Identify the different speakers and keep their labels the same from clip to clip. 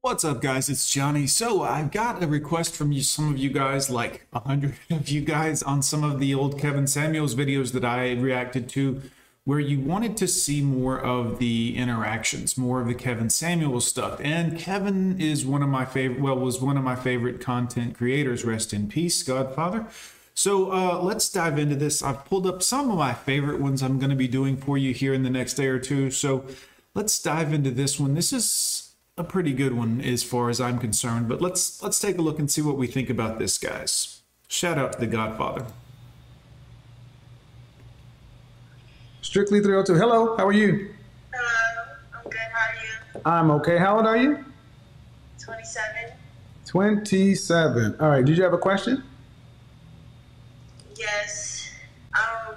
Speaker 1: What's up, guys? It's Johnny. So I've got a request from you, some of you guys, like a hundred of you guys, on some of the old Kevin Samuels videos that I reacted to, where you wanted to see more of the interactions, more of the Kevin Samuels stuff. And Kevin is one of my favorite, well, was one of my favorite content creators. Rest in peace, Godfather. So uh, let's dive into this. I've pulled up some of my favorite ones I'm going to be doing for you here in the next day or two. So let's dive into this one. This is a pretty good one as far as I'm concerned. But let's let's take a look and see what we think about this, guys. Shout out to the Godfather.
Speaker 2: Strictly 302. Hello, how are you?
Speaker 3: Hello, I'm good. How are you?
Speaker 2: I'm okay. How old are you?
Speaker 3: 27.
Speaker 2: 27. All right, did you have a question?
Speaker 3: Yes. Um,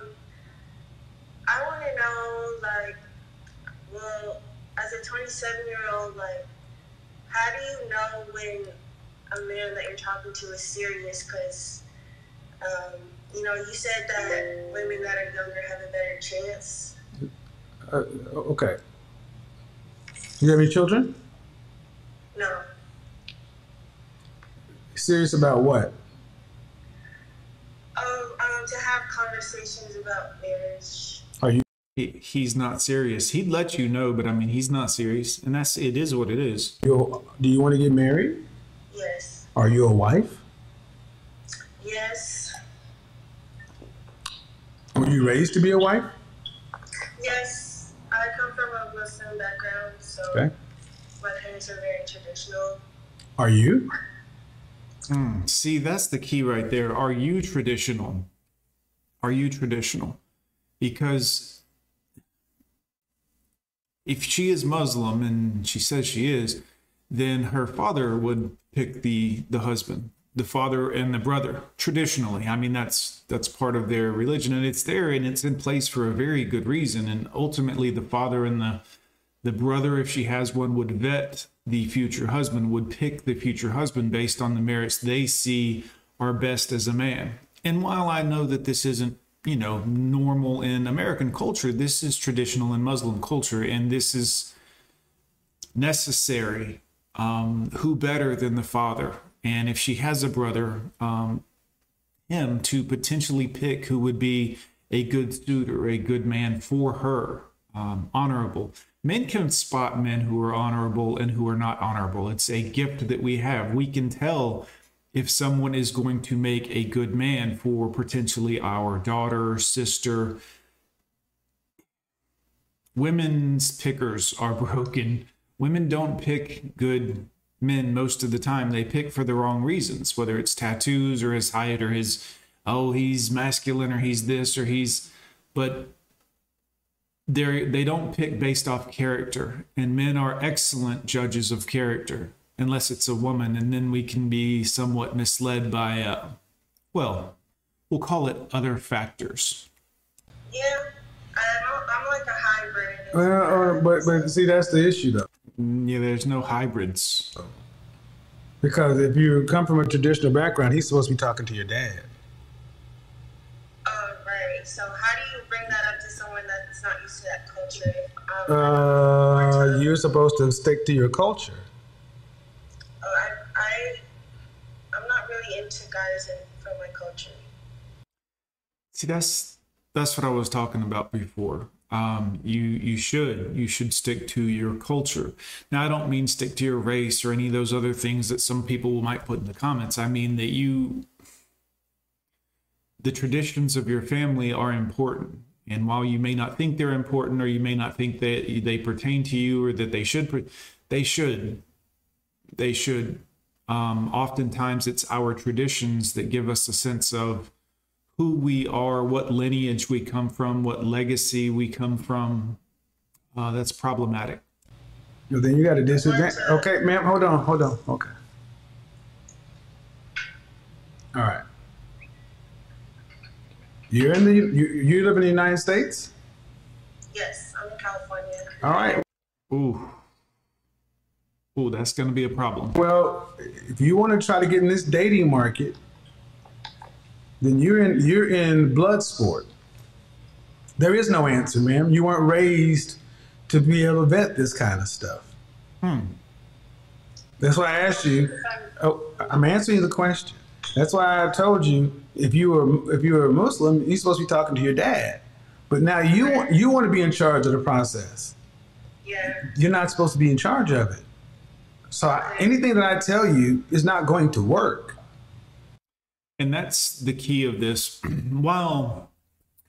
Speaker 3: I want to know, like, well, as a 27 year old, like, how do you know when a man that you're talking to is serious? Because, um, you know, you said that women that are younger have a better chance.
Speaker 2: Uh, okay. You have any children?
Speaker 3: No.
Speaker 2: Serious about what?
Speaker 3: Um, um, to have conversations about marriage.
Speaker 2: Are you?
Speaker 1: He, he's not serious. He'd let you know, but I mean, he's not serious, and that's it. Is what it is.
Speaker 2: You, do you want to get married?
Speaker 3: Yes.
Speaker 2: Are you a wife?
Speaker 3: Yes.
Speaker 2: Were you raised to be a wife?
Speaker 3: Yes. I come from a Muslim background, so
Speaker 2: Okay.
Speaker 3: my parents are very traditional.
Speaker 2: Are you?
Speaker 1: Hmm. See, that's the key right there. Are you traditional? Are you traditional? Because if she is Muslim and she says she is, then her father would pick the the husband, the father and the brother. Traditionally, I mean that's that's part of their religion, and it's there and it's in place for a very good reason. And ultimately, the father and the the brother, if she has one, would vet the future husband, would pick the future husband based on the merits they see are best as a man. And while I know that this isn't, you know, normal in American culture, this is traditional in Muslim culture, and this is necessary. Um, who better than the father? And if she has a brother, um, him to potentially pick who would be a good suitor, a good man for her, um, honorable. Men can spot men who are honorable and who are not honorable. It's a gift that we have. We can tell if someone is going to make a good man for potentially our daughter, sister. Women's pickers are broken. Women don't pick good men most of the time. They pick for the wrong reasons, whether it's tattoos or his height or his, oh, he's masculine or he's this or he's, but they they don't pick based off character and men are excellent judges of character unless it's a woman and then we can be somewhat misled by uh, well we'll call it other factors
Speaker 3: Yeah, I'm, I'm like a hybrid.
Speaker 2: Well, uh, but but see, that's the issue though.
Speaker 1: Mm, yeah there's no hybrids
Speaker 2: Because if you come from a traditional background, he's supposed to be talking to your dad.
Speaker 3: Oh, right. So how do you bring that up to someone that's not used to that culture? Um,
Speaker 2: Uh, you're supposed to stick to your culture.
Speaker 3: oh, I, I, I'm not really into guys in, from my culture.
Speaker 1: See that's that's what i was talking about before. Um, you you should you should stick to your culture. Now i don't mean stick to your race or any of those other things that some people might put in the comments. I mean that you the traditions of your family are important. And while you may not think they're important or you may not think that they pertain to you or that they should they should they should. Um, oftentimes it's our traditions that give us a sense of who we are what lineage we come from what legacy we come from uh, that's problematic
Speaker 2: Well, then you got a disadvantage. Okay, ma'am, hold on, hold on. Okay. All right. You're in the you, you live in the United States.
Speaker 3: Yes, I'm in California.
Speaker 2: All right.
Speaker 1: ooh ooh that's going to be a problem
Speaker 2: Well, if you want to try to get in this dating market, then you're in you're in blood sport. There is no answer, ma'am. You weren't raised to be able to vet this kind of stuff.
Speaker 1: hmm
Speaker 2: That's why I asked you. Oh, I'm answering the question. That's why I told you if you were if you were a Muslim, you're supposed to be talking to your dad. But now you want you want to be in charge of the process.
Speaker 3: Yeah.
Speaker 2: You're not supposed to be in charge of it. So I- anything that I tell you is not going to work.
Speaker 1: And that's the key of this. While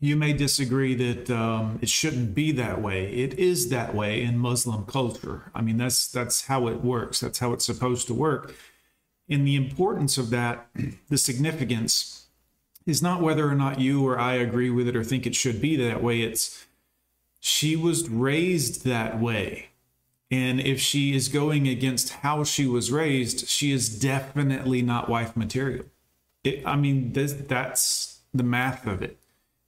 Speaker 1: you may disagree that um, it shouldn't be that way, it is that way in Muslim culture. I mean, that's that's how it works. That's how it's supposed to work. And the importance of that, the significance, is not whether or not you or I agree with it or think it should be that way. It's she was raised that way. And if she is going against how she was raised, she is definitely not wife material. It, I mean, this, that's the math of it.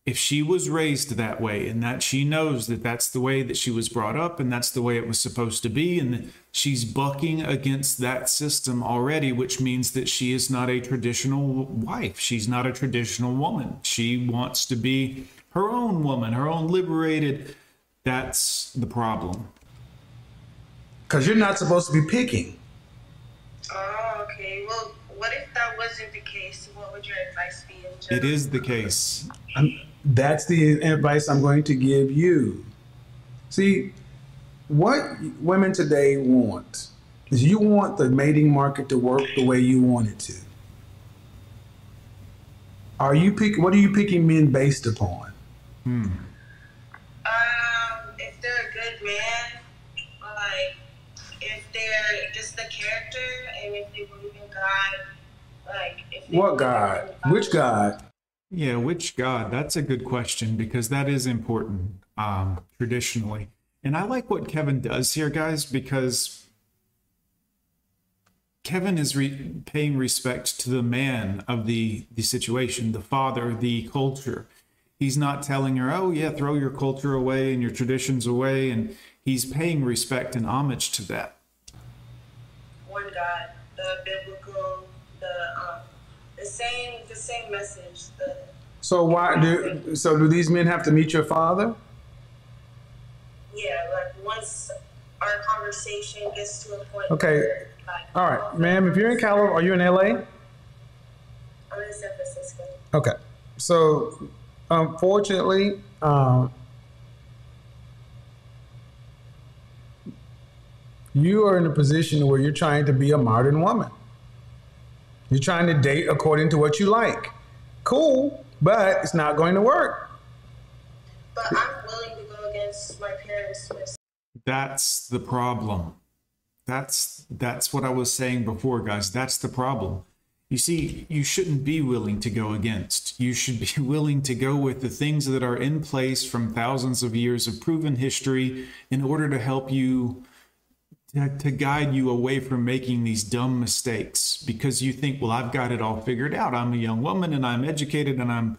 Speaker 1: If she was raised that way and that she knows that that's the way that she was brought up and that's the way it was supposed to be, and she's bucking against that system already, which means that she is not a traditional wife. She's not a traditional woman. She wants to be her own woman, her own liberated. That's the problem.
Speaker 2: Because you're not supposed to be picking.
Speaker 3: Oh, okay. Well, what if that wasn't the case? What would your advice be in?
Speaker 1: It is the case.
Speaker 2: I'm, that's the advice I'm going to give you. See, what women today want is you want the mating market to work the way you want it to. Are you pick? What are you picking men based upon?
Speaker 3: Um, if they're a good man, like if they're just the character, and if they believe in God, like
Speaker 2: What God? Which God?
Speaker 1: Yeah, which God? That's a good question because that is important um, traditionally. And I like what Kevin does here, guys, because Kevin is re- paying respect to the man of the the situation, the father, the culture. He's not telling her, "Oh yeah, throw your culture away and your traditions away," and he's paying respect and homage to that.
Speaker 3: one God, the biblical, same, the same message. The
Speaker 2: So why do? So do these men have to meet your father?
Speaker 3: yeah, like once our conversation gets to a point.
Speaker 2: Okay.
Speaker 3: Where, like,
Speaker 2: All right, ma'am. If you're in California, are you in LA?
Speaker 3: I'm in San Francisco.
Speaker 2: Okay. So, unfortunately, um, you are in a position where you're trying to be a modern woman. You're trying to date according to what you like. Cool, but it's not going to work.
Speaker 3: But I'm willing to go against my parents' mis-
Speaker 1: That's the problem. That's that's what I was saying before, guys. That's the problem. You see, you shouldn't be willing to go against. You should be willing to go with the things that are in place from thousands of years of proven history in order to help you to, guide you away from making these dumb mistakes because you think, well, I've got it all figured out. I'm a young woman and I'm educated and I'm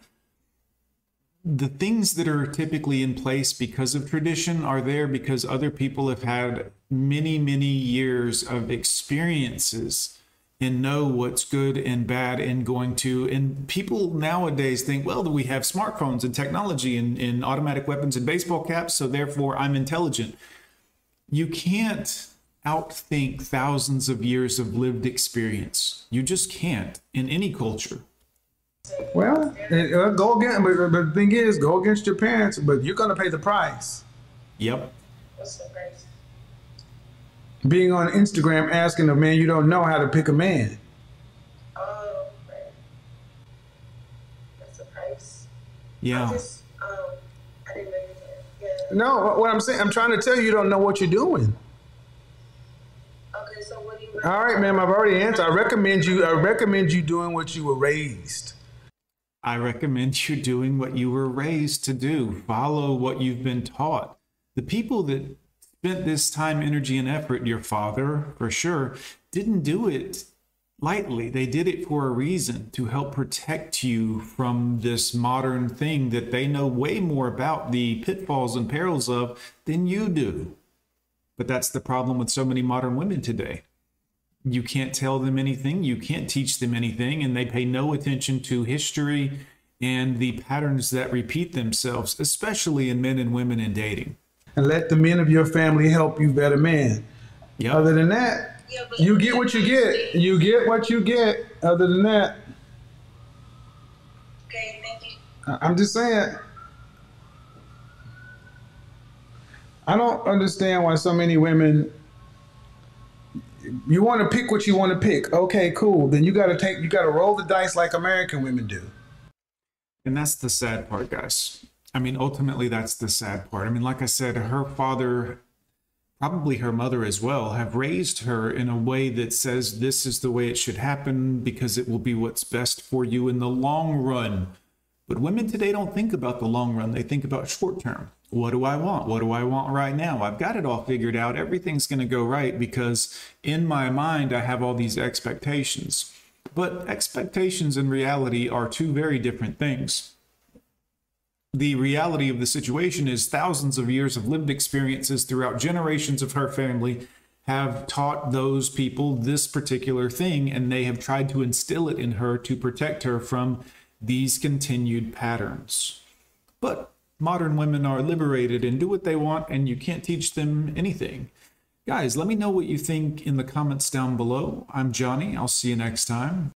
Speaker 1: the things that are typically in place because of tradition are there because other people have had many, many years of experiences and know what's good and bad and going to. And people nowadays think, well, we have smartphones and technology and, and automatic weapons and baseball caps, so therefore I'm intelligent. You can't outthink thousands of years of lived experience. You just can't in any culture.
Speaker 2: Well, uh, go against. But, but the thing is, go against your parents, but you're going to pay the price.
Speaker 1: Yep.
Speaker 3: What's the price?
Speaker 2: Being on Instagram asking a man you don't know how to pick a man.
Speaker 3: Oh, right. That's the price. I
Speaker 1: Yeah.
Speaker 3: just, um, I didn't know you. Yeah.
Speaker 2: No, what I'm saying, I'm trying to tell you, you don't know what you're doing.
Speaker 3: So what do you?
Speaker 2: All right, ma'am, I've already answered. I recommend you. I recommend you doing what you were raised.
Speaker 1: I recommend you doing what you were raised to do. Follow what you've been taught. The people that spent this time, energy, and effort, your father for sure, didn't do it lightly. They did it for a reason to help protect you from this modern thing that they know way more about the pitfalls and perils of than you do. But that's the problem with so many modern women today you can't tell them anything, you can't teach them anything, and they pay no attention to history and the patterns that repeat themselves, especially in men and women in dating.
Speaker 2: And let the men of your family help you better man.
Speaker 1: Yeah.
Speaker 2: Other than that,
Speaker 3: Yeah,
Speaker 2: You get what you get. You get what you get. Other than that,
Speaker 3: Okay, thank you.
Speaker 2: I'm just saying. I don't understand why so many women. You want to pick what you want to pick. Okay, cool. Then you got to take. You got to roll the dice like American women do.
Speaker 1: And that's the sad part, guys. I mean, ultimately, that's the sad part. I mean, like I said, her father, probably her mother as well, have raised her in a way that says this is the way it should happen because it will be what's best for you in the long run. But women today don't think about the long run, they think about short term. What do I want? What do I want right now? I've got it all figured out. Everything's going to go right because in my mind, I have all these expectations. But expectations and reality are two very different things the reality of the situation is thousands of years of lived experiences throughout generations of her family have taught those people this particular thing and they have tried to instill it in her to protect her from these continued patterns. But modern women are liberated and do what they want and you can't teach them anything. Guys let me know what you think in the comments down below. I'm johnny. I'll see you next time